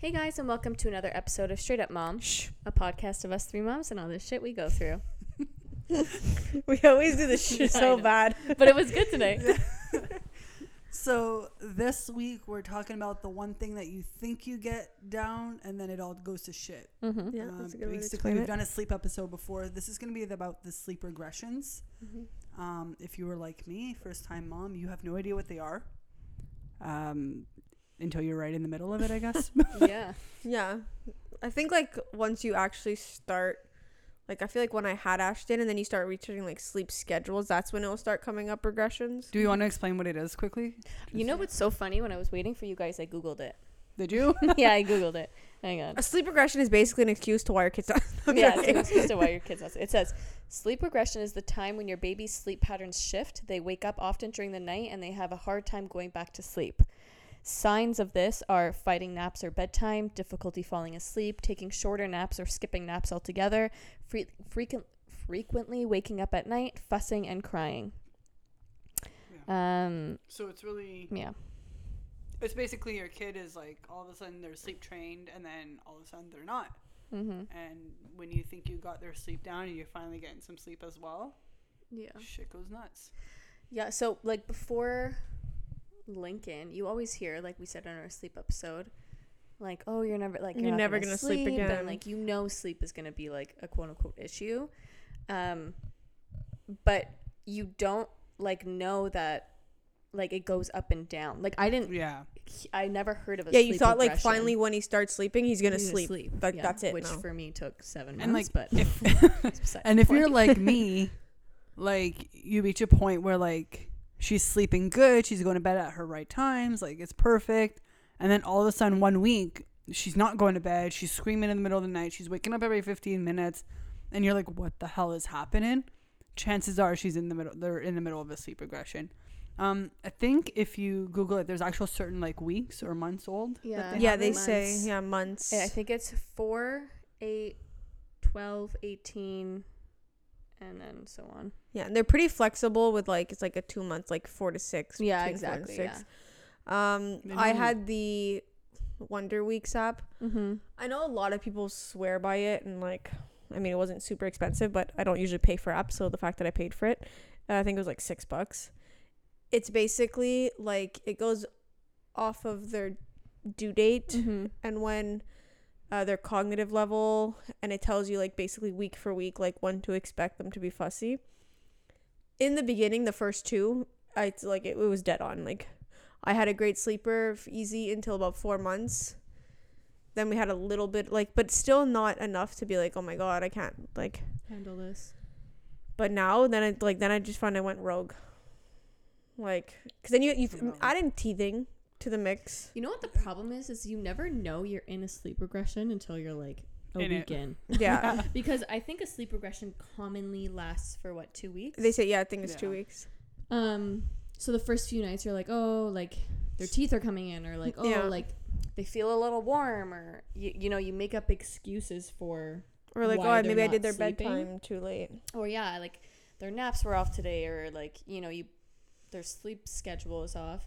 Hey guys, and welcome to another episode of Straight Up Mom, a podcast of us three moms and all the shit we go through. We always do this shit I so know. bad. But it was good today. So this week we're talking about the one thing that you think you get down, and then it all goes to shit. Mm-hmm. Yeah, Um, that's a good way to basically, explain we've it. done a sleep episode before. This is going to be about the sleep regressions. Mm-hmm. Um, if you were like me, first time mom, you have no idea what they are. Um, until you're right in the middle of it, I guess. Yeah. Yeah. I think like once you actually start like I feel like when I had Ashton and then you start researching like sleep schedules, that's when it will start coming up regressions. Do you want to explain what it is quickly? You know what's so funny? When I was waiting for you guys, I Googled it. Did you? yeah, I Googled it. Hang on. A sleep regression is basically an excuse to why your kids not yeah, it's an excuse to why your kids not It says sleep regression is the time when your baby's sleep patterns shift. They wake up often during the night and they have a hard time going back to sleep. Signs of this are fighting naps or bedtime, difficulty falling asleep, taking shorter naps or skipping naps altogether, fre- frequent, frequently waking up at night, fussing and crying. Um, So it's really yeah. it's basically your kid is like all of a sudden they're sleep trained, and then all of a sudden they're not. Mm-hmm. And when you think you got their sleep down, and you're finally getting some sleep as well, Yeah. shit goes nuts. Yeah, so like before Lincoln, you always hear, like we said in our sleep episode, like, oh, you're never like You're not never gonna sleep again. and like you know sleep is gonna be like a quote unquote issue, um, but you don't like know that like it goes up and down. Like I didn't, Yeah. I never heard of a Yeah, you sleep thought like finally when he starts sleeping he's gonna He's sleep. Like, yeah, that's it, Which no. for me took seven And, months, like, but if- And if you're like me, like you reach a point where like she's sleeping good, she's going to bed at her right times, like it's perfect, and then all of a sudden one week she's not going to bed, she's screaming in the middle of the night, she's waking up every 15 minutes, and you're like, what the hell is happening? Chances are she's in the middle. They're in the middle of a sleep regression. Um, I think if you Google it, there's actual certain like weeks or months old. Yeah. they yeah, they it. say yeah, months. Yeah, I think it's 4, 8, 12, 18, and then so on. Yeah, and they're pretty flexible with like it's like a two month, like four to six. Yeah, between four and exactly. Yeah. six. Um, They I had the Wonder Weeks app. Mm-hmm. I know a lot of people swear by it, and like, I mean, it wasn't super expensive, but I don't usually pay for apps, so the fact that I paid for it, uh, I think it was like six bucks. It's basically like it goes off of their due date Mm-hmm. and when uh, their cognitive level, and it tells you like basically week for week, like when to expect them to be fussy. In the beginning, the first two, I like it, it was dead on. Like, I had a great sleeper, easy until about four months. Then we had a little bit like, but still not enough to be like, oh my god, I can't like. Handle this. But now, then I like then I just found I went rogue. Like, cause then you you Yeah. add in teething to the mix. You know what the problem is? Is you never know you're in a sleep regression until you're like a In it. week in. Yeah, Because I think a sleep regression commonly lasts for what two weeks. they say yeah, I think it's two weeks. Um. So the first few nights you're like, oh, like their teeth are coming in, or like, oh, Yeah. like they feel a little warm, or you, you know, you make up excuses for, Or like, why oh, maybe I did their sleeping. bedtime too late. or yeah, like their naps were off today, or like you know, you their sleep schedule is off.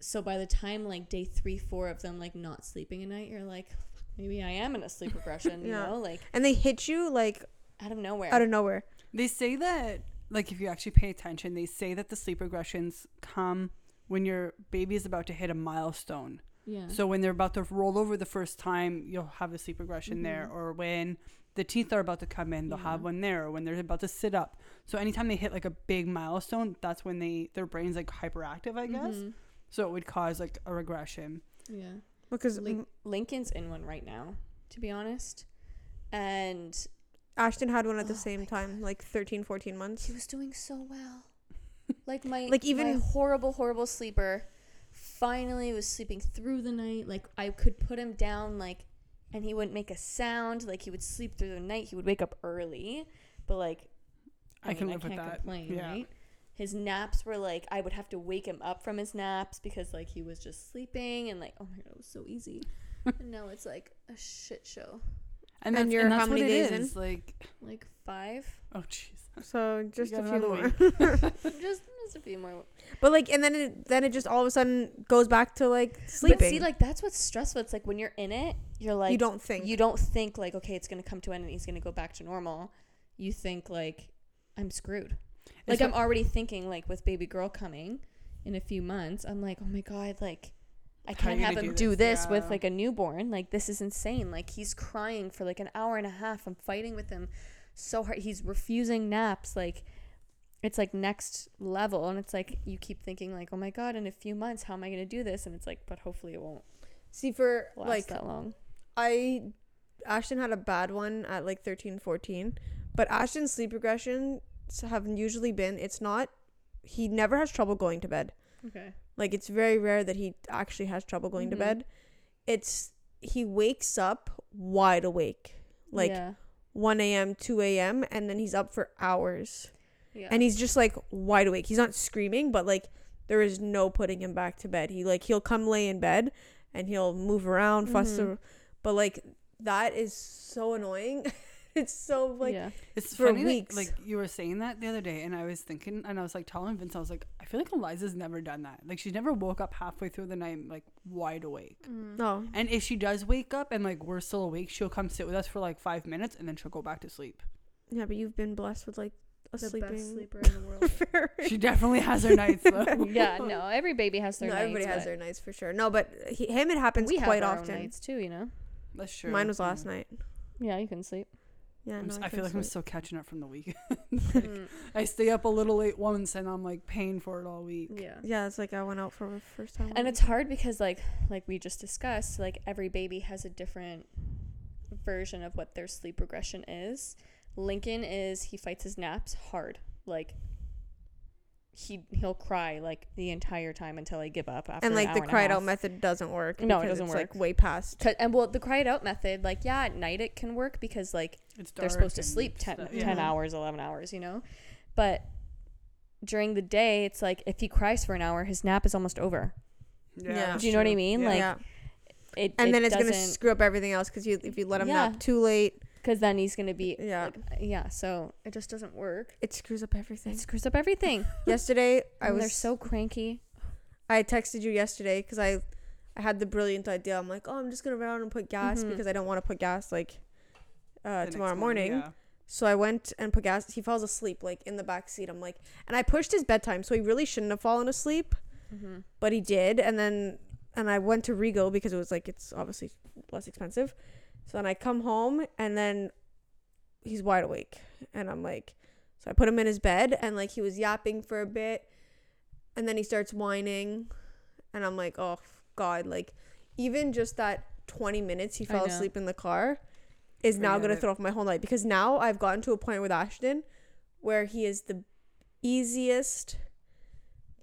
So by the time like day three, four of them like not sleeping at night, you're like, maybe I am in a sleep regression. You know, like And they hit you like out of nowhere. out of nowhere. They say that, like, if you actually pay attention, they say that the sleep regressions come when your baby is about to hit a milestone. yeah. So when they're about to roll over the first time, you'll have a sleep regression there, Mhm. or when the teeth are about to come in, they'll have one there, or when they're about to sit up. So anytime they hit like a big milestone, that's when they their brain's like hyperactive, I guess. Mhm. So it would cause like a regression. Yeah. Because Lin- Lincoln's in one right now, to be honest. And Ashton had one at the Oh same my time, like 13, 14 months. he was doing so well. Like my Like, like even- even horrible, horrible sleeper finally was sleeping through the night. Like I could put him down like and he wouldn't make a sound. Like he would sleep through the night. He would wake up early. But like I can mean, live with can't that. complain, Yeah. right? His naps were like I would have to wake him up from his naps because like he was just sleeping and like oh my god, it was so easy. and now it's like a shit show. And, And that's, you're and how many what it days in? Like, Like five. oh jeez. So just a few more. just Just a few more. But like, and then it then it just all of a sudden goes back to like sleeping. But see, like that's what's stressful. It's like when you're in it, you're like you don't think. you don't think like okay, it's gonna come to an end and he's gonna go back to normal. You think like I'm screwed. Like It's I'm already thinking like with baby girl coming in a few months. I'm like, oh my god, like I can't have him do do this? this with like a newborn. Like this is insane. Like he's crying for like an hour and a half. I'm fighting with him so hard. He's refusing naps. Like it's like next level and it's like you keep thinking like oh my god in a few months how am i going to do this and it's like but hopefully it won't see for last like that long I Ashton had a bad one at like 13, 14. But Ashton's sleep regressions have usually been it's not he never has trouble going to bed. okay Like it's very rare that he actually has trouble going Mhm. to bed. It's he wakes up wide awake. Like yeah 1 a.m., 2 a.m., and then he's up for hours. yeah And he's just like wide awake. He's not screaming, but like there is no putting him back to bed. He like he'll come lay in bed and he'll move around, fuss, Mhm. ar- but like that is so annoying. it's so like yeah It's for funny weeks. That, like you were saying that the other day, and I was thinking, and I was like telling Vince, I was like, I feel like Eliza's never done that. Like she never woke up halfway through the night like wide awake. no. And if she does wake up and like we're still awake, she'll come sit with us for like five minutes, and then she'll go back to sleep. Yeah, but you've been blessed with like a the sleeping. best sleeper in the world She definitely has her nights though. yeah no every baby has their no, nights everybody has but their nights for sure. No, but he, him it happens we have quite our often. own nights too you know That's true. Mine was last Yeah. night. yeah you can sleep Yeah, I'm no, s- I, I feel like couldn't I'm still catching up from the week. Mm, I stay up a little late once, and I'm like paying for it all week. yeah Yeah, it's like I went out for the first time. and it's hard because like like we just discussed like every baby has a different version of what their sleep regression is lincoln is he fights his naps hard like he he'll cry like the entire time until I give up after and an like the hour and a cried out method doesn't work. No, it doesn't it's, work. Like way past. and well the cry it out method like yeah at night it can work because like It's they're supposed to sleep 10, stuff. 10 hours 11 hours you know but during the day it's like if he cries for an hour his nap is almost over Yeah. that's Do you know what I mean? Yeah. Like, yeah, it and it then it's gonna screw up everything else because you if you let him Yeah. nap too late, because then he's gonna be Yeah. like, yeah so it just doesn't work it screws up everything. it screws up everything yesterday I was they're so cranky I texted you yesterday because I I had the brilliant idea. I'm like, oh, I'm just gonna run out and put gas Mhm. because I don't want to put gas like The uh, tomorrow morning. yeah. So I went and put gas. He falls asleep like in the back seat. I'm like, and I pushed his bedtime, so he really shouldn't have fallen asleep, mm-hmm. but he did. And then and I went to Rego because it was like it's obviously less expensive. So then I come home and then he's wide awake, and I'm like, so I put him in his bed and like he was yapping for a bit, and then he starts whining, and I'm like, oh god, like even just that 20 minutes he fell asleep in the car is now gonna throw off my whole night because now I've gotten to a point with Ashton where he is the easiest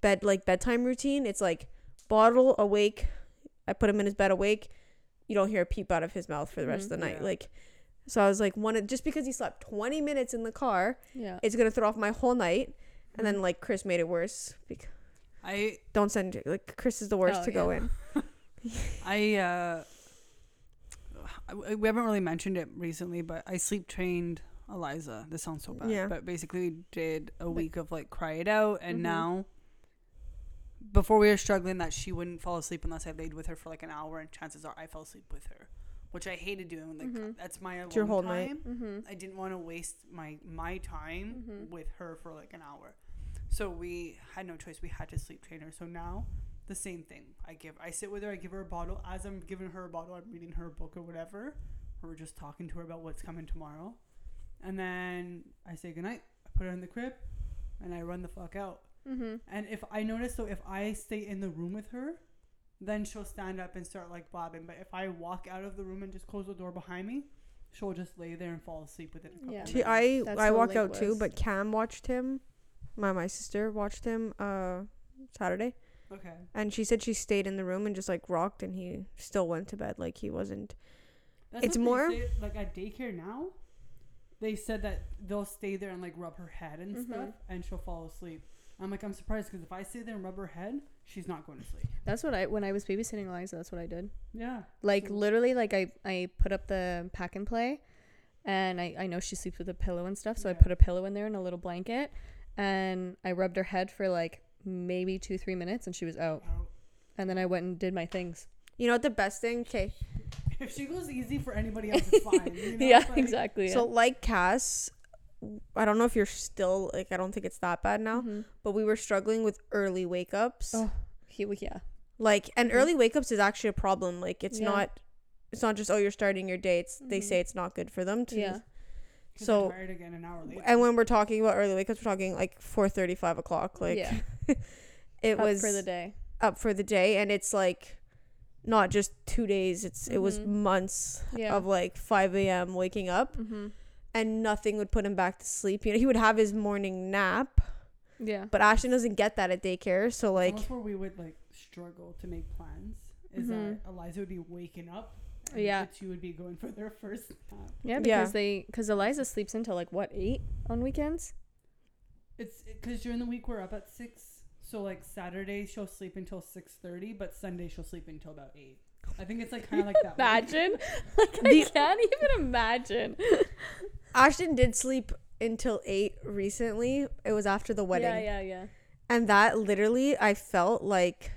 bed like bedtime routine. It's like bottle awake. I put him in his bed awake. You don't hear a peep out of his mouth for the rest of the night. Yeah. Like so I was like one just because he slept 20 minutes in the car, yeah it's going to throw off my whole night. And then like Chris made it worse. Because I don't send like Chris is the worst Oh, to go in. I uh we haven't really mentioned it recently, but I sleep trained Eliza. This sounds so bad, Yeah. but basically we did a week of like cry it out, and Mhm. now before we were struggling that she wouldn't fall asleep unless I laid with her for like an hour, and chances are I fell asleep with her, which I hated doing. Like Mhm. that's my alone your whole night. time. mm-hmm. I didn't want to waste my my time Mhm. with her for like an hour. So we had no choice. We had to sleep train her. So now the same thing. I give I sit with her, I give her a bottle. As I'm giving her a bottle, I'm reading her a book or whatever. Or we're just talking to her about what's coming tomorrow. And then I say goodnight. I put her in the crib and I run the fuck out. Mm-hmm. And if I notice so if I stay in the room with her, then she'll stand up and start like bobbing. But if I walk out of the room and just close the door behind me, she'll just lay there and fall asleep within a couple Yeah. of minutes. I That's I how walked Link out too, but Cam watched him. My my sister watched him uh Saturday, Okay. and she said she stayed in the room and just like rocked, and he still went to bed like he wasn't. That's It's more- say, like at daycare now. They said that they'll stay there and like rub her head and Mhm. stuff, and she'll fall asleep. I'm like, I'm surprised because if I stay there and rub her head, she's not going to sleep. That's what I when I was babysitting Eliza. That's what I did. Yeah. Like So- literally, like I I put up the pack and play, and I I know she sleeps with a pillow and stuff, so I put a pillow in there and a little blanket, and I rubbed her head for like maybe two, three minutes, and she was out. And then I went and did my things. You know what the best thing? Okay, If she goes easy for anybody else, it's fine. You know? yeah, Like, exactly. so like Cass, I don't know if you're still like I don't think it's that bad now, Mhm. but we were struggling with early wake ups. Oh, he, yeah. Like and Mhm. early wake ups is actually a problem. Like it's Yeah. not it's not just oh you're starting your day. It's they say it's not good for them to Yeah. So- tired again an hour later. and when we're talking about early wake ups, we're talking like four thirty, five o'clock. Like yeah. it Up was for the day. up for the day, and it's like not just two days. It's it was Mhm. months Yeah. of like 5 a.m. waking up, mm-hmm. and nothing would put him back to sleep. You know, he would have his morning nap, Yeah. but Ashton doesn't get that at daycare. So like almost where we would like struggle to make plans is Mhm. that Eliza would be waking up. And Yeah. the two would be going for their first nap. Yeah, Yeah. because they because Eliza sleeps until like what eight on weekends. It's because during the week we're up at six, so like Saturday she'll sleep until six thirty, but Sunday she'll sleep until about eight. I think it's like kind of like that. Imagine, like I The- can't even imagine. Ashton did sleep until eight recently. It was after the wedding, Yeah, yeah, yeah. and that literally I felt like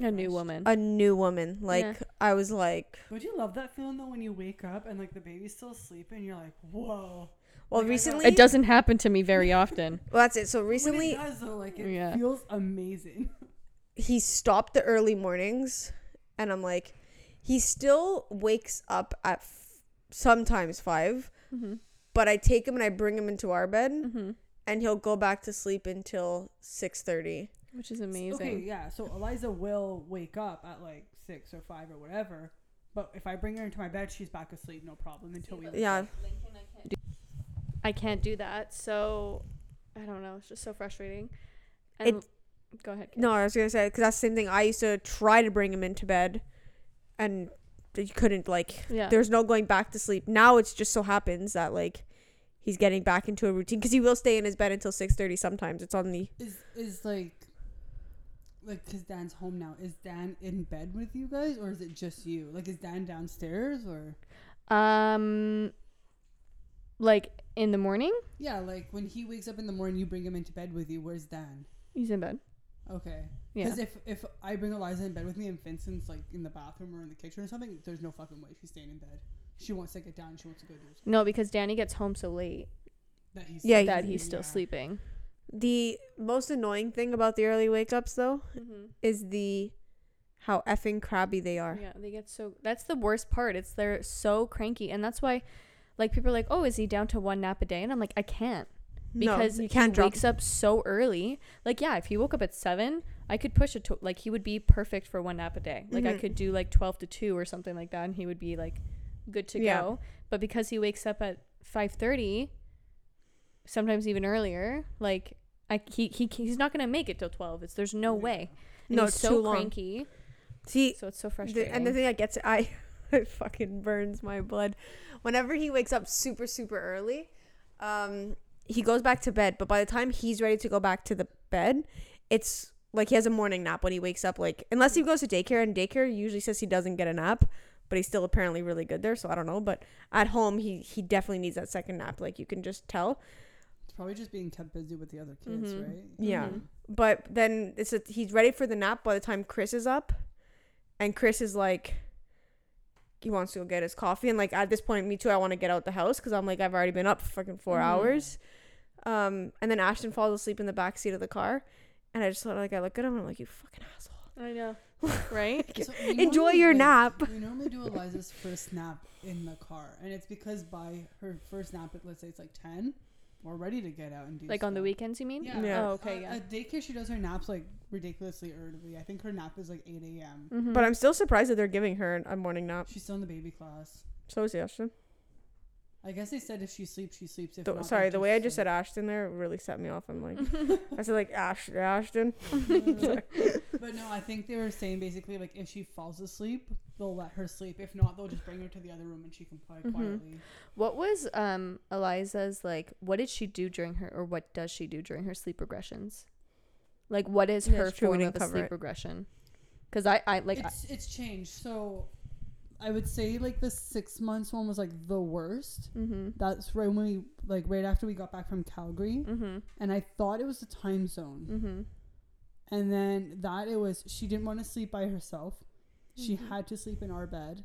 A new woman. a new woman. Like Yeah. I was like, Would you love that feeling though when you wake up and like the baby's still sleeping? You're like, whoa. well, Like, I got- recently it doesn't happen to me very often. Well, that's it. So When recently it does though, like it Yeah. feels amazing. he stopped the early mornings, and I'm like, he still wakes up at f- sometimes five, mm-hmm. but I take him and I bring him into our bed, Mm-hmm. and he'll go back to sleep until six thirty. Which is amazing. Okay, yeah. So Eliza will wake up at like six or five or whatever. But if I bring her into my bed, she's back asleep, no problem until we. leave. Yeah, I can't do that. So I don't know. It's just so frustrating. And It- go ahead. Kate. no, I was gonna say because that's the same thing. I used to try to bring him into bed, and you couldn't like. Yeah. There's no going back to sleep. Now it's just so happens that like. He's getting back into a routine because he will stay in his bed until six thirty. Sometimes it's on the Is is like. Like, cause Dan's home now. Is Dan in bed with you guys, or is it just you? Like, is Dan downstairs, or Um, like in the morning, yeah? Like when he wakes up in the morning, you bring him into bed with you. Where's Dan? he's in bed. Okay. Yeah. Because if if I bring Eliza in bed with me and Vincent's like in the bathroom or in the kitchen or something, there's no fucking way she's staying in bed. She wants to get down. She wants to go do something. No, because Danny gets home so late That he's Yeah, that sleeping, he's still yeah. sleeping. The most annoying thing about the early wake ups though Mm-hmm. is the how effing crabby they are. Yeah, they get so. That's the worst part. It's they're so cranky, and that's why, like, people are like, "Oh, is he down to one nap a day?" And I'm like, I can't because no, you can't he wakes up so early. Like, yeah, if he woke up at seven, I could push it to like he would be perfect for one nap a day. Like, I Mhm. could do like twelve to two or something like that, and he would be like good to Yeah. go. But because he wakes up at five thirty, sometimes even earlier, like. I, he, he he's not gonna make it till twelve. It's there's no way. And No, it's so too long. cranky. See, So it's so the, frustrating. and the thing that gets I it fucking burns my blood. Whenever he wakes up super super early, um, he goes back to bed. But by the time he's ready to go back to the bed, it's like he has a morning nap when he wakes up. Like unless he goes to daycare, and daycare usually says he doesn't get a nap, but he's still apparently really good there. So I don't know. But at home, he he definitely needs that second nap. Like you can just tell. It's probably just being kept busy with the other kids, Mhm. right? Yeah. Mhm. But then it's a, he's ready for the nap by the time Chris is up, and Chris is like, he wants to go get his coffee, and like at this point, me too. I want to get out the house because I'm like I've already been up for fucking 4 Mhm. hours. Um, and then Ashton falls asleep in the back seat of the car, and I just sort of like I look at him and I'm like, you fucking asshole. I know, right? So Enjoy normally, your like, nap. We normally do Eliza's first nap in the car, and it's because by her first nap at let's say it's like ten, we're ready to get out and do Like on the weekends, you mean? Yeah. Yeah. Oh, okay, Uh, yeah. At daycare, she does her naps like ridiculously early. I think her nap is like eight a.m. Mhm. But I'm still surprised that they're giving her a morning nap. She's still in the baby class. So is Ashton. I guess they said if she sleeps, she sleeps. If The- not, sorry, the way I just said Ashton there really set me off. I'm like, I said like Ash Ashton. but no, I think they were saying basically like if she falls asleep, they'll let her sleep. If not, they'll just bring her to the other room and she can play Mhm. quietly. What was um Eliza's like? What did she do during her, or what does she do during her sleep regressions? Like, what is Yeah, her it's true, we form of a sleep it. regression? Because I, I like, I, it's it's changed. So I would say like the six months one was like the worst. Mm-hmm. That's right when we like right after we got back from Calgary, Mm-hmm. and I thought it was the time zone, Mm-hmm. and then that it was she didn't want to sleep by herself. She Mhm. had to sleep in our bed.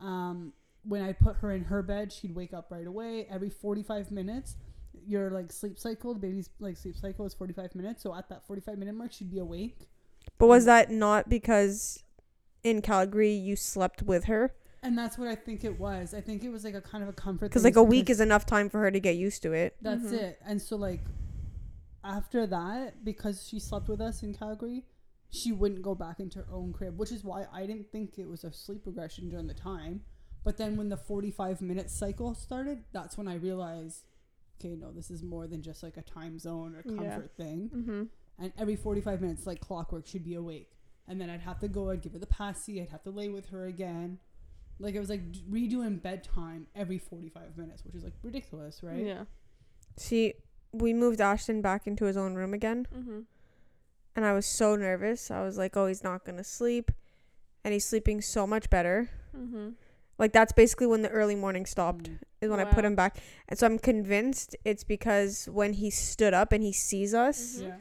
Um, when I put her in her bed, she'd wake up right away. Every forty five minutes, your like sleep cycle, the baby's like sleep cycle is forty five minutes. So at that forty five minute mark, she'd be awake. But was that not because in Calgary you slept with her? And that's what I think it was. I think it was like a kind of a comfort. Because like a week is enough time for her to get used to it. That's Mhm. it. And so like after that, because she slept with us in Calgary, she wouldn't go back into her own crib, which is why I didn't think it was a sleep regression during the time. But then when the 45 minute cycle started, that's when I realized, okay, no, this is more than just like a time zone or Yeah. comfort thing. Mm-hmm. And every 45 minutes, like clockwork, she'd be awake. And then I'd have to go, I'd give her the passy, I'd have to lay with her again. Like it was like redoing bedtime every 45 minutes, which is like ridiculous, right? Yeah. See, we moved Ashton back into his own room again, Mm-hmm. and I was so nervous. I was like, "Oh, he's not gonna sleep," and he's sleeping so much better. Mm-hmm. Like that's basically when the early morning stopped. Mm. Is when I put him back, and so I'm convinced it's because when he stood up and he sees us, Mhm. Yeah.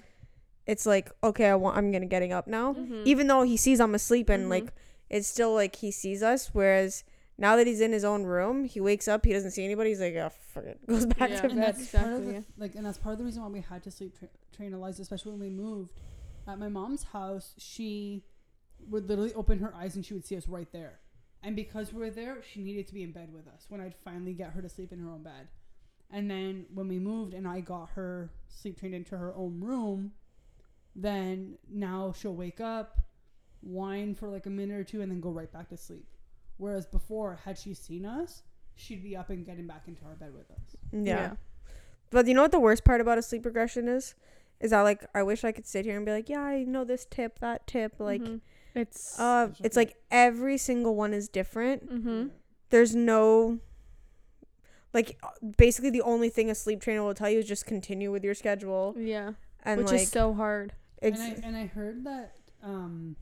It's like, okay, I want, I'm gonna getting up now. Mhm. Even though he sees I'm asleep and Mhm. like it's still like he sees us. Whereas now that he's in his own room, he wakes up, he doesn't see anybody. He's like, oh, fuck it, goes back Yeah. to and bed. that's part of Exactly, the, like and that's part of the reason why we had to sleep tra- train Eliza, especially when we moved. At my mom's house, she would literally open her eyes and she would see us right there. And because we were there, she needed to be in bed with us when I'd finally get her to sleep in her own bed. And then when we moved and I got her sleep trained into her own room, then now she'll wake up, whine for like a minute or two, and then go right back to sleep. Whereas before, had she seen us, she'd be up and getting back into our bed with us. Yeah. But you know what the worst part about a sleep regression is? Is that like I wish I could sit here and be like, yeah, I know this tip, that tip. Like, Mhm. it's uh, it's like every single one is different. mm-hmm. There's no, like, uh, basically the only thing a sleep trainer will tell you is just continue with your schedule yeah, and which like is so hard. It's and I and I heard that um,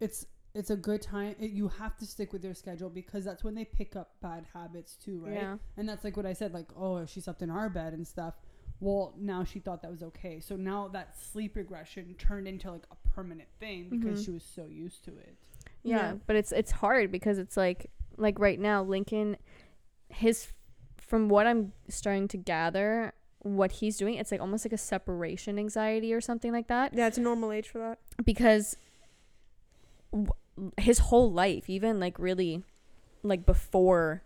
it's it's a good time. It, you have to stick with your schedule because that's when they pick up bad habits too, right? Yeah, And that's like what I said, like oh, she slept in our bed and stuff. Well, now she thought that was okay. So now that sleep regression turned into like a permanent thing because Mhm. she was so used to it. yeah, Yeah. but it's it's hard because it's like like right now Lincoln, his from what I'm starting to gather, what he's doing, it's like almost like a separation anxiety or something like that. yeah, it's a normal age for that. because w- his whole life even like really like before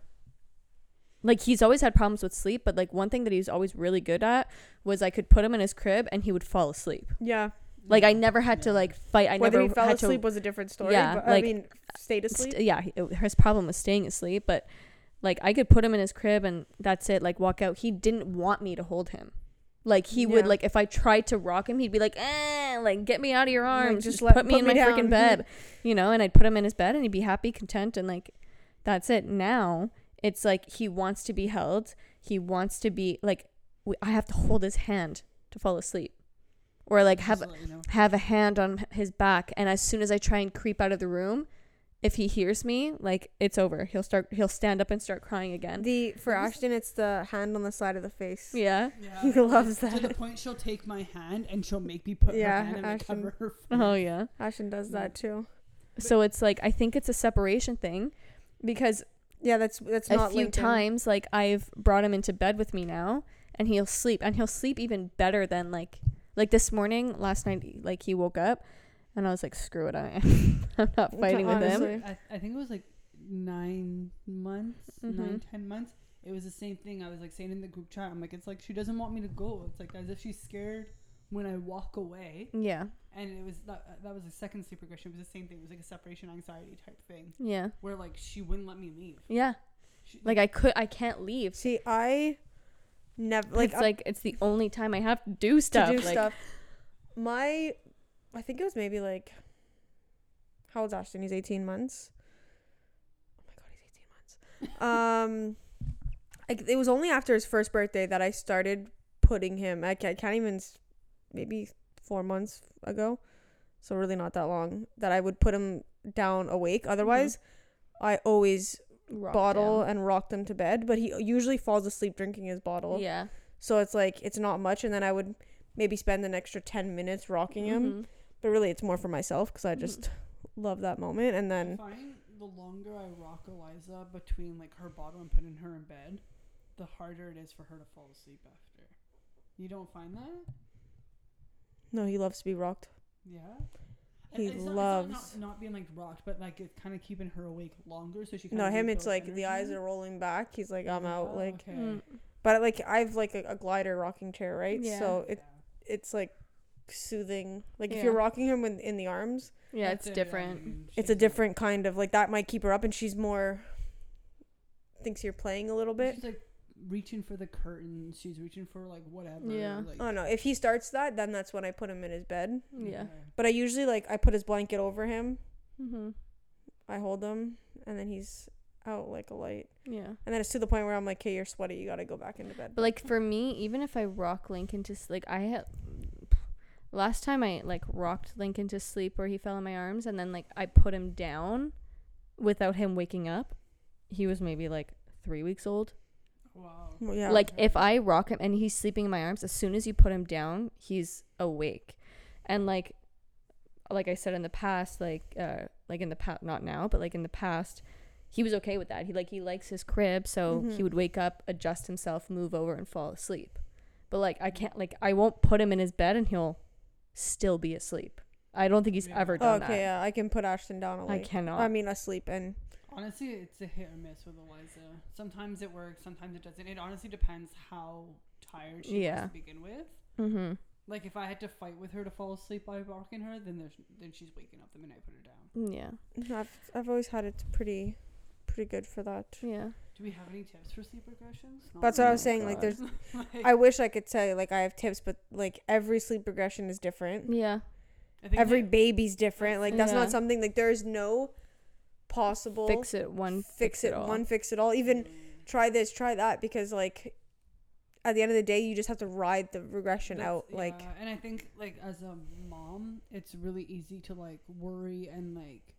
like he's always had problems with sleep but like one thing that he was always really good at was i could put him in his crib and he would fall asleep Yeah, like i never had to like fight i whether never he fell had asleep to was a different story. Yeah, but, like, I mean, stayed asleep. st- yeah it- his problem was staying asleep but like i could put him in his crib and that's it like walk out. He didn't want me to hold him. Like he would Yeah. like if i tried to rock him he'd be like eh like get me out of your Like, arms. just just, let- put me put in me my down." freaking bed you know and i'd put him in his bed and he'd be happy content and like that's it. Now it's like he wants to be held. He wants to be like I have to hold his hand to fall asleep. Or like have Just to let you know. have a hand on his back. And as soon as i try and creep out of the room if he hears me like it's over he'll start he'll stand up and start crying again The for Ashton, it's the hand on the side of the face. yeah Yeah, He loves that. To the point she'll take my hand and she'll make me put Yeah, her hand and like, cover her oh, face. oh yeah Ashton does that too. so it's like i think it's a separation thing because Yeah, that's that's a not few Lincoln. times like i've brought him into bed with me now and he'll sleep and he'll sleep even better than like like this morning last night like he woke up and i was like screw it I am. i'm not fighting with him Honestly. I, I think it was like nine months, Mhm. nine ten months. It was the same thing. I was like saying in the group chat. I'm like, it's like she doesn't want me to go. It's like as if she's scared when I walk away. yeah And it was that that was the second sleep regression. It was the same thing. It was like a separation anxiety type thing yeah where like she wouldn't let me leave. yeah She, like i could i can't leave See, I never like it's like it's the only time i have to do stuff to do like, stuff. My, I think it was maybe like, how old's Ashton? He's eighteen months. Oh my god, he's eighteen months. um, like it was only after his first birthday that I started putting him. I can't, I can't even, s- maybe four months ago, so really not that long. That I would put him down awake. Otherwise, I always Rock bottle them. and rock them to bed, but he usually falls asleep drinking his bottle. Yeah. So it's like it's not much, and then I would maybe spend an extra ten minutes rocking him, Mhm. But really it's more for myself because I just love that moment. And I then find the longer I rock Eliza between like her bottle and putting her in bed, the harder it is for her to fall asleep after. You don't find that? no, he loves to be rocked. Yeah. He It's not- it's not- loves- not, not being like rocked, but like it's kind of keeping her awake longer, so she. No, kinda him it's rebuilds like the eyes energy. are rolling back. He's like I'm out. Oh, Like, okay. Mm. but like I've like a, a glider rocking chair, right? Yeah. So it Yeah. it's like soothing. Like if Yeah. you're rocking him in, in the arms, Yeah, it's different. mean, it's a different kind of like that might keep her up, and she's more thinks you're playing a little bit. She's like reaching for the curtain. She's reaching for like whatever. Yeah. Like, Oh no! If he starts that, then that's when I put him in his bed. Yeah. okay. But I usually like I put his blanket over him. Mm-hmm. I hold him, and then he's out like a light. Yeah. And then it's to the point where I'm like, "Okay, you're sweaty. You gotta go back into bed." But like for me, even if I rock Lincoln to s- like I had last time I like rocked Lincoln to sleep where he fell in my arms and then like I put him down without him waking up. He was maybe like 3 weeks old. Wow. Well, yeah. Like if I rock him and he's sleeping in my arms, as soon as you put him down, he's awake. And like like I said in the past, like uh like in the past not now, but like in the past, he was okay with that. He like he likes his crib, so Mhm. he would wake up, adjust himself, move over and fall asleep. But like I can't like I won't put him in his bed and he'll still be asleep. I don't think he's Yeah. ever Oh, done okay, that. yeah, I can put Ashton down I cannot. I mean, asleep and Honestly, it's a hit or miss with Eliza. Sometimes it works, sometimes it doesn't. It honestly depends how tired she Yeah. was to begin with. mhm. Like if I had to fight with her to fall asleep by rocking her, then there's then she's waking up the minute I put her down. Yeah. I've I've always had it pretty, pretty good for that. Yeah. Do we have any tips for sleep regressions? Not That's what I was saying. Like, there's, Like, I wish I could say like I have tips, but like every sleep regression is different. Yeah. Every that- baby's different. Like that's Yeah. not something like there's no possible Fix it one fix it all. one fix it all. Even Mm. try this, try that, because like at the end of the day, you just have to ride the regression That's- out. Like yeah, and I think like as a mom, it's really easy to like worry and like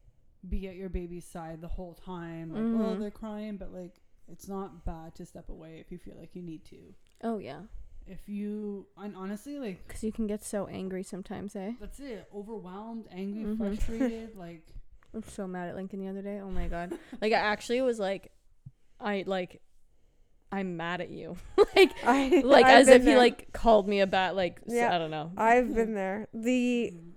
be at your baby's side the whole time. Like, oh, Mhm. they're crying, but like it's not bad to step away if you feel like you need to. Oh yeah. If you and honestly like Because you can get so angry sometimes, eh? that's it, overwhelmed, angry, Mhm. frustrated, like I was so mad at Lincoln the other day. Oh my god. like I actually was like I like I'm mad at you. like I like I've as been if he like called me a bat like s- Yeah. I don't know. I've been there. The mm,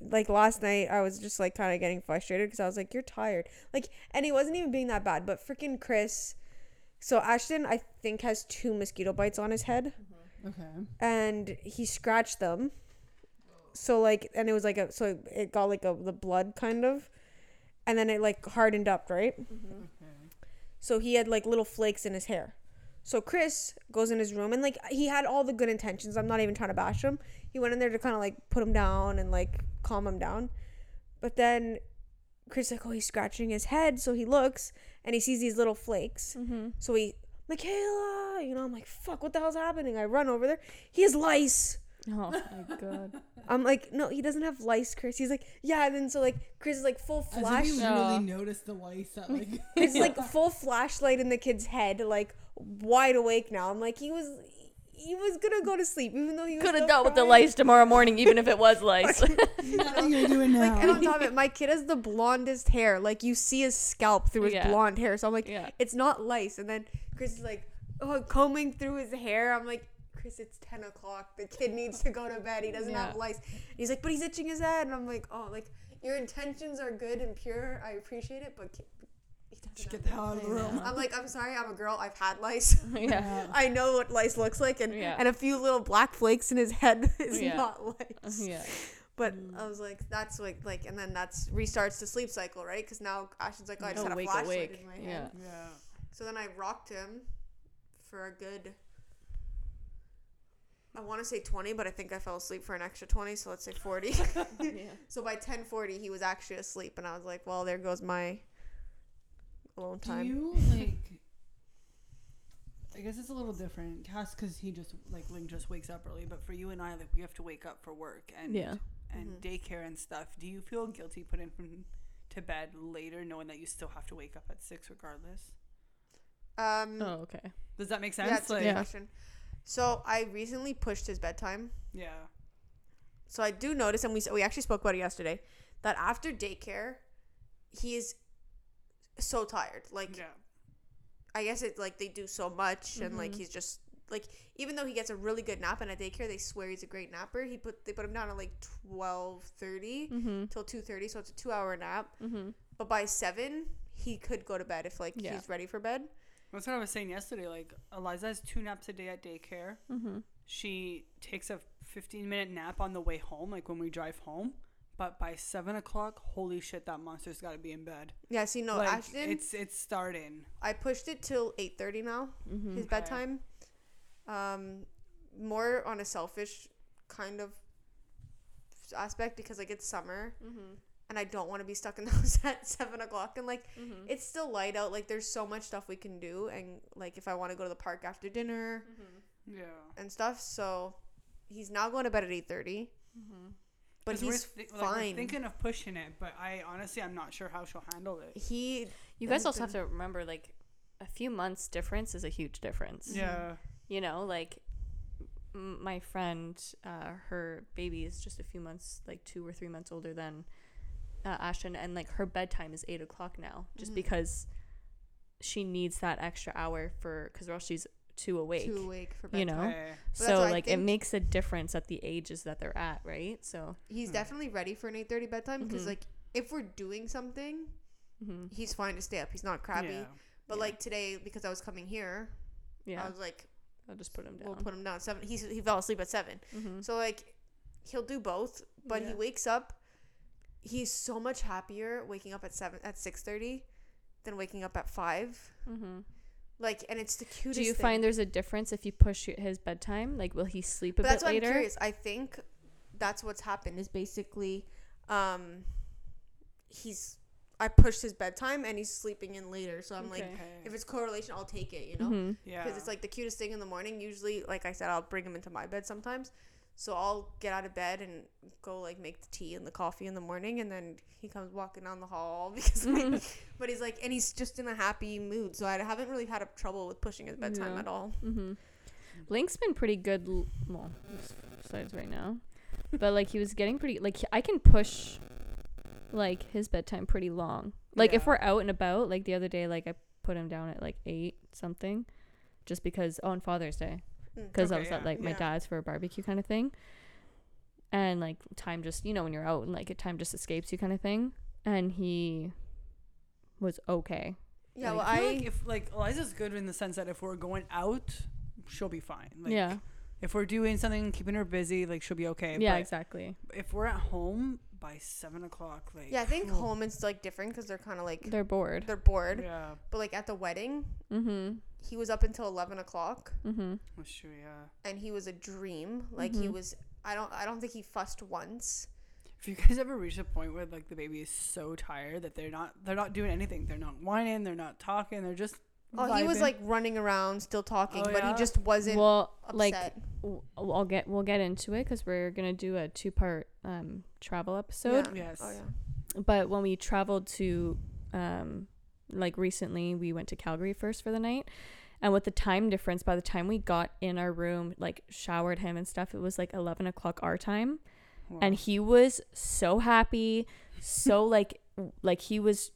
like last night I was just like kind of getting frustrated because I was like, "You're tired." Like, and he wasn't even being that bad, but freaking Chris. So Ashton, I think, has two mosquito bites on his head, okay. and he scratched them. So like, and it was like a so it got like a the blood kind of, and then it like hardened up, right? Mm-hmm. Okay. So he had like little flakes in his hair. So Chris goes in his room and like he had all the good intentions. I'm not even trying to bash him. He went in there to kind of like put him down and like calm him down. But then Chris like, oh, he's scratching his head. So he looks and he sees these little flakes. Mm-hmm. So he, Michaela, you know, I'm like, fuck, what the hell's happening? I run over there. He has lice. Oh my god. I'm like, no, he doesn't have lice, Chris. He's like, yeah. And then so like Chris is like full As flash. if you No. really noticed the lice that like It's like full flashlight in the kid's head, like wide awake now. I'm like, he was, he was gonna go to sleep, even though he Could have still dealt with the lice tomorrow morning, even if it was lice. nothing you're doing now. Like, and on top of it, my kid has the blondest hair. Like you see his scalp through his Yeah. blonde hair. So I'm like, yeah. it's not lice. And then Chris is like, oh, combing through his hair. I'm like, Chris, it's 10 o'clock. The kid needs to go to bed. He doesn't have lice. And he's like, but he's itching his head. And I'm like, oh, like your intentions are good and pure. I appreciate it, but ki- he Just get the hell out of the I room. know. I'm like, I'm sorry, I'm a girl. I've had lice. yeah. I know what lice looks like, and Yeah. and a few little black flakes in his head is Yeah. not lice. Yeah. But Mm. I was like, that's like like, and then that's restarts the sleep cycle, right? Because now Ashton's like, oh, I just had a Awake, flashlight awake. in my Yeah. head. Yeah. So then I rocked him for a good. I want to say 20, but I think I fell asleep for an extra 20, so let's say 40. yeah. so by 10:40, he was actually asleep, and I was like, well, there goes my alone Do time. you like? I guess it's a little different, Cass, because he just like Link just wakes up early. But for you and I, like we have to wake up for work and Yeah. and Mhm. daycare and stuff. Do you feel guilty putting him to bed later, knowing that you still have to wake up at six regardless? Um, Oh, okay. Does that make sense? yeah, it's a like, good Yeah. question. So I recently pushed his bedtime. yeah. So I do notice, and we we actually spoke about it yesterday, that after daycare, he is so tired. Like Yeah. I guess it's like they do so much, and like Mhm. he's just like even though he gets a really good nap, and a daycare they swear he's a great napper. He put they put him down at like twelve thirty Mm-hmm. till two thirty, so it's a two hour nap. Mm-hmm. But by seven, he could go to bed if like Yeah. he's ready for bed. That's what I was saying yesterday. Like Eliza has two naps a day at daycare. Mm-hmm. She takes a 15 minute nap on the way home, like when we drive home. But by seven o'clock, holy shit, that monster's got to be in bed. Yeah, see, no, like, Ashton, it's it's starting. I pushed it till eight thirty now. Mm-hmm. his Okay. bedtime. Um, more on a selfish kind of aspect because like it's summer Mm-hmm. and I don't want to be stuck in the house at seven o'clock and like Mm-hmm. it's still light out. Like there's so much stuff we can do and like if I want to go to the park after dinner Mm-hmm. Yeah. and stuff. So he's now going to bed at eight thirty, Mm-hmm. But 'Cause we're he's thi- like, we're fine. thinking of pushing it, but I honestly I'm not sure how she'll handle it. he You guys also have to remember, like, a few months difference is a huge difference. Yeah. You know, like, m- my friend, uh, her baby is just a few months, like two or three months older than uh, Ashton, and like her bedtime is eight o'clock now, just Mhm. because she needs that extra hour for, because or else she's too awake. Too awake for bedtime. You know? So like it makes a difference at the ages that they're at, right? So he's hmm. definitely ready for an 8:30 bedtime because mm-hmm. like if we're doing something, mm-hmm. he's fine to stay up. He's not crabby. Yeah. But yeah. like today because I was coming here, yeah. I was like I'll just put him down. We'll put him down seven. He he fell asleep at 7 mm-hmm. So like he'll do both, but he wakes up he's so much happier waking up at 7 at 6:30 than waking up at 5. Mm-hmm. Like, and it's the cutest. Do you thing. find there's a difference if you push his bedtime? Like, will he sleep a But that's bit why later? I'm curious. I think that's what's happened. Is basically, um, he's I pushed his bedtime and he's sleeping in later. So I'm like, Okay. Okay. if it's correlation, I'll take it. You know. Mhm. yeah. because it's like the cutest thing in the morning. Usually, like I said, I'll bring him into my bed sometimes. So I'll get out of bed and go like make the tea and the coffee in the morning, and then he comes walking down the hall because. Like, but he's like, and he's just in a happy mood. So I haven't really had a trouble with pushing his bedtime Yeah. at all. Mm-hmm. Link's been pretty good. L- well, besides right now, but like he was getting pretty. Like I can push, like his bedtime pretty long. Like if we're out and about, like the other day, like I put him down at like eight something, just because on Father's Day, Mm. because I Okay, was at yeah, like my yeah. dad's for a barbecue kind of thing, and like time just you know when you're out and like time just escapes you kind of thing, and he was okay. Yeah, Like, well, I I like if like Eliza's good in the sense that if we're going out, she'll be fine. Like, yeah, If we're doing something, keeping her busy, like she'll be okay. yeah, But exactly. if we're at home by seven o'clock, like yeah I think oh, home is like different because they're kind of like They're bored. they're bored. Yeah, But like at the wedding, Mm-hmm. he was up until eleven o'clock, Mm-hmm. that's true. Yeah. and he was a dream. Like he Mhm. was. I don't. I don't think he fussed once. If you guys ever reach a point where like the baby is so tired that they're not they're not doing anything, they're not whining, they're not talking, they're just Oh, he was vibing. like running around, still talking, Oh, but yeah? he just wasn't Well, like upset. w- I'll get we'll get into it because we're gonna do a two part um travel episode. Yeah. yes. Oh yeah. But when we traveled to um like recently, we went to Calgary first for the night. And with the time difference, by the time we got in our room, like showered him and stuff, it was like eleven o'clock our time, Wow. and he was so happy, so like like he was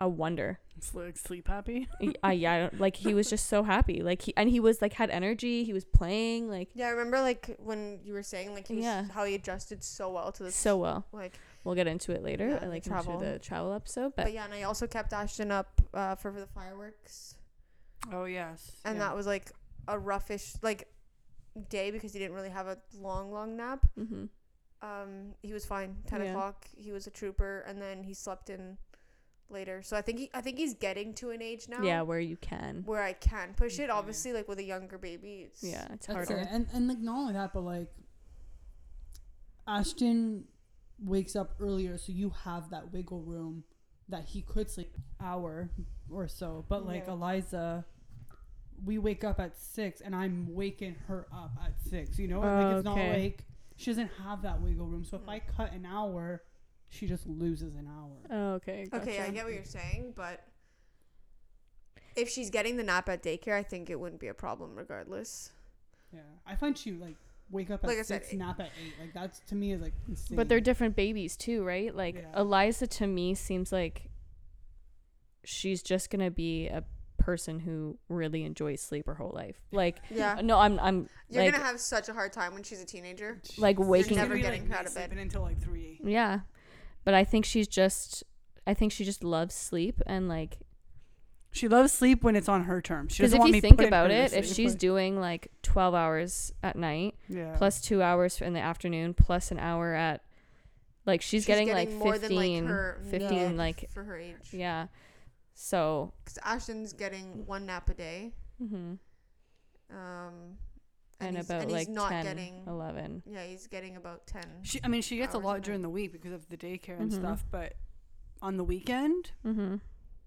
a wonder. It's like sleep happy. Y- I yeah, I don't- like he was just so happy, like he and he was like had energy. He was playing like Yeah, I remember like when you were saying like he was, Yeah. how he adjusted so well to this. so well. like, We'll get into it later, Yeah, like travel. the travel episode. but, But yeah, and I also kept Ashton up uh, for the fireworks, Oh yes. and yeah. that was like a roughish like day because he didn't really have a long long nap. hmm Um, he was fine. Ten Yeah. o'clock, he was a trooper, and then he slept in later. So I think he, I think he's getting to an age now. yeah, where you can. Where I can push it. Obviously, like with a younger baby, it's Yeah, it's That's harder. it. And and like not only that, but like Ashton wakes up earlier, so you have that wiggle room that he could sleep an hour or so. But like Yeah. Eliza, we wake up at six, and I'm waking her up at six. You know, Oh, like it's not like she doesn't have that wiggle room. So if I mm. cut an hour, she just loses an hour. Oh, okay. Okay, I gotcha. get what you're saying, but if she's getting the nap at daycare, I think it wouldn't be a problem regardless. Yeah, I find she like wake up at Like I said, nap at eight. Like that's to me is like insane. But they're different babies too, right? Like Yeah. Eliza to me seems like she's just gonna be a person who really enjoys sleep her whole life. Like Yeah. no, I'm I'm You're like gonna have such a hard time when she's a teenager. like waking gonna never getting like, out of bed. until like three. yeah. But I think she's just I think she just loves sleep and like She loves sleep when it's on her terms. She because doesn't if want you me think putting about her to it, if sleep. she's Like, doing like 12 hours at night yeah. plus 2 hours in the afternoon plus an hour at like she's, getting, like more 15 than like her 15 need like for her age. yeah. So, Because Ashton's getting one nap a day. mhm. Um, and, he's, about and like he's not 10 getting. 11. Yeah, he's getting about ten. She, I mean, she gets a lot during the week because of the daycare and Mhm. stuff. But on the weekend, Mhm.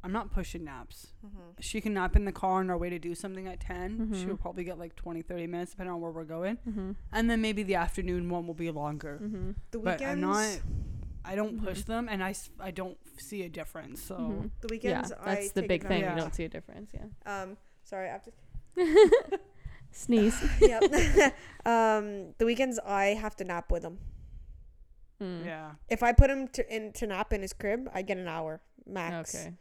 I'm not pushing naps. Mm-hmm. She can nap in the car on our way to do something at 10. Mhm. She'll probably get like 20, 30 minutes, depending on where we're going. Mhm. And then maybe the afternoon one will be longer. Mhm. The But weekends. I'm not. I don't push them, and I, I don't see a difference. So. The Yeah, weekends. I that's the take big thing. Yeah. You don't see a difference, yeah. Um, sorry, I have to. Sneeze. yep. um, the weekends I have to nap with him. Mm. yeah, If I put him to in to nap in his crib, I get an hour max. Okay.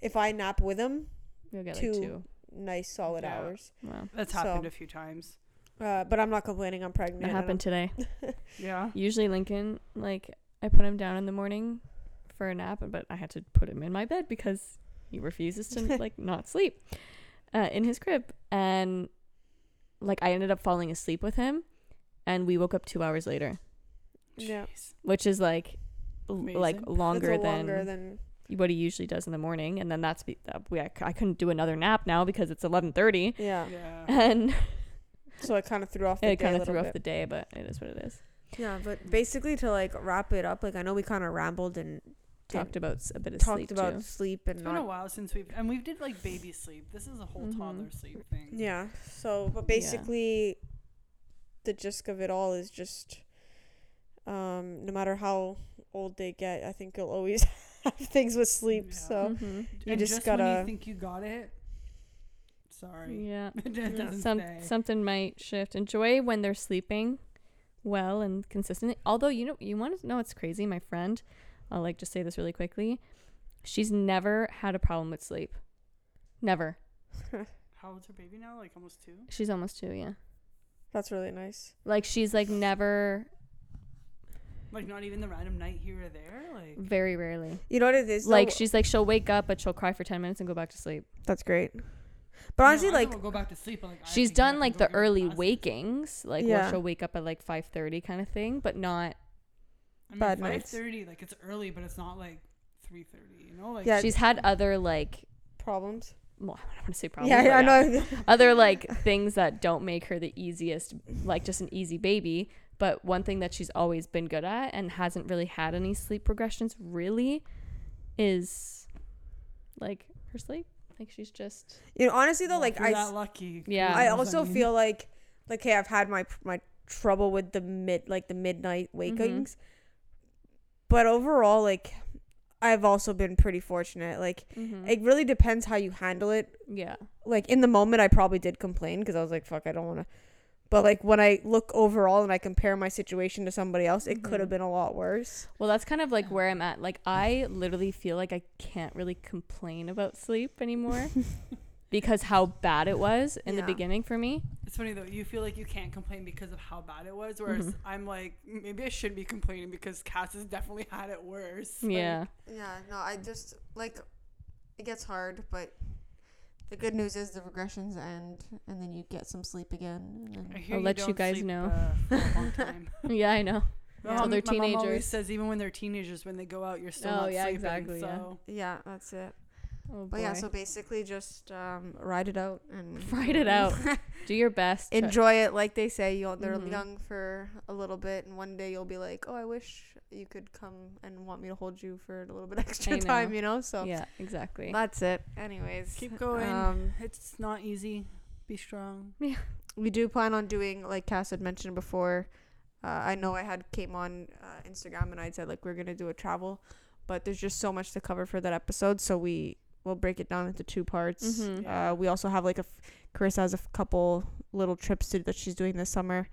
If I nap with him, You'll get Two. like two. nice solid Yeah. hours. Wow. that's So- happened a few times. Uh, but I'm not complaining. I'm pregnant. That happened today. Yeah. Usually Lincoln, like, I put him down in the morning for a nap, but I had to put him in my bed because he refuses to, like, not sleep uh, in his crib. And, like, I ended up falling asleep with him, and we woke up two hours later, Yeah. Which is, like, l- like longer than longer than what he usually does in the morning. And then that's, be- that we, I, c- I couldn't do another nap now because it's 11.30. yeah. Yeah. And So it kind of threw off the it day kind of little threw off the day, but it is what it is. Yeah, but basically to like wrap it up, like I know we kind of rambled and Talked about s- a bit of talked sleep, about too. sleep and It's been a while since we've and we've did like baby sleep. This is a whole Mhm. toddler sleep thing. Yeah. So, but basically, the gist of it all is just, um, no matter how old they get, I think you'll always have things with sleep. Yeah. So Mhm. you and just just gotta- you think you got it, sorry, Yeah. Some stay. something might shift. Enjoy when they're sleeping well and consistently. Although you know you want to know what's crazy, my friend. I'll like just say this really quickly. She's never had a problem with sleep. Never. How old's her baby now? Like almost two. She's almost two, yeah. that's really nice. Like she's like never Like not even the random night here or there. Like very rarely. You know what it is? Like though? she's like she'll wake up but she'll cry for 10 minutes and go back to sleep. that's great. But honestly, No, like don't go back to sleep. Like She's have to get done like the early classes. wakings, like Yeah. where she'll wake up at like 5:30 kind of thing, but not I mean, bad five nights. thirty. Like it's early, but it's not like three thirty. You know, like Yeah, she's had other like problems. well, I don't want to say problems. yeah, but I know. other like things that don't make her the easiest like just an easy baby but one thing that she's always been good at and hasn't really had any sleep progressions really is like her sleep like she's just you know, honestly though, like I, you're that lucky. Yeah. I kudos, also mean. feel like, like, hey, I've had my my trouble with the mid, like the midnight Mm-hmm. But overall, like, I've also been pretty fortunate. Like, mhm. it really depends how you handle it. yeah Like in the moment, I probably did complain because I was like, "Fuck, I don't want to." But like when I look overall and I compare my situation to somebody else, it could have been a lot worse. well that's kind of like where i'm at like i literally feel like i can't really complain about sleep anymore because how bad it was in the beginning for me It's funny though. You feel like you can't complain because of how bad it was, whereas Mhm. I'm like, maybe I should be complaining because Cass has definitely had it worse. Like, yeah Yeah, no, I just like it gets hard, but the good news is the regressions end, and then you get some sleep again. And I then hear I'll let you guys sleep, know. uh, for a long time. yeah i know My Yeah. Till mom- they're my mom always teenagers. says even when they're teenagers, when they go out, you're still Oh, not yeah, sleeping. exactly, yeah. So yeah, that's it. Oh But yeah, boy. so basically just um, ride it out and Ride it out. do your best to- Enjoy it, like they say. You'll they're Mhm. young for a little bit, and one day you'll be like, "Oh, I wish you could come and want me to hold you for a little bit extra I know. time," you know. So yeah exactly that's it. Anyways, keep going. Um, it's not easy. Be strong. we do plan on doing, like Cass had mentioned before, Uh, I know I had came on uh, Instagram and I said like we're gonna do a travel, but there's just so much to cover for that episode, so we will break it down into two parts. Mhm. Uh, we also have like a f- Carissa has a f- couple little trips to, that she's doing this summer,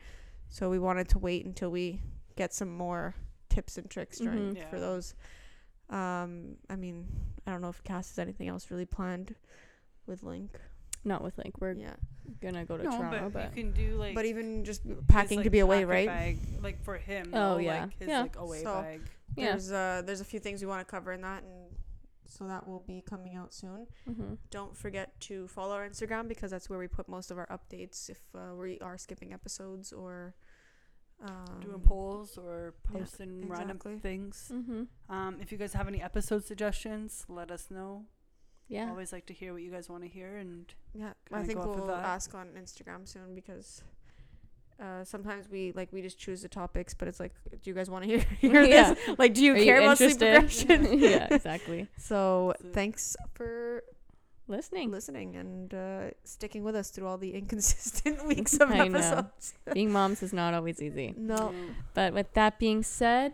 so we wanted to wait until we get some more tips and tricks during Mhm. for Yeah. those. Um, I mean, I don't know if Cass has anything else really planned with Link. Not with Link. We're Yeah, gonna go to no, Toronto, but, but, you can do like but even just his, packing to be away, packer right? Bag, like for him. Oh, though, yeah. Like his Yeah. like away So- bag. yeah. There's uh there's a few things we want to cover in that, and so that will be coming out soon. Mm-hmm. Don't forget to follow our Instagram because that's where we put most of our updates if uh, we are skipping episodes or um, Doing polls or yeah, posting random things. Mm-hmm. Um, if you guys have any episode suggestions, let us know. Yeah. Always like to hear what you guys want to hear and Yeah, I think go off of we'll that. ask on Instagram soon because uh, sometimes we like we just choose the topics, but it's like, do you guys want to hear, hear Yeah. this? Like, do you Are you care about sleep interested? regression? yeah, exactly. So So- thanks for Listening. listening and uh, sticking with us through all the inconsistent weeks of I episodes. Being moms is not always easy. No. But with that being said,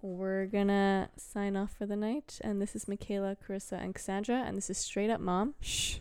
we're gonna sign off for the night. And this is Michaela, Carissa, and Cassandra. And this is Straight Up Mom. Shh.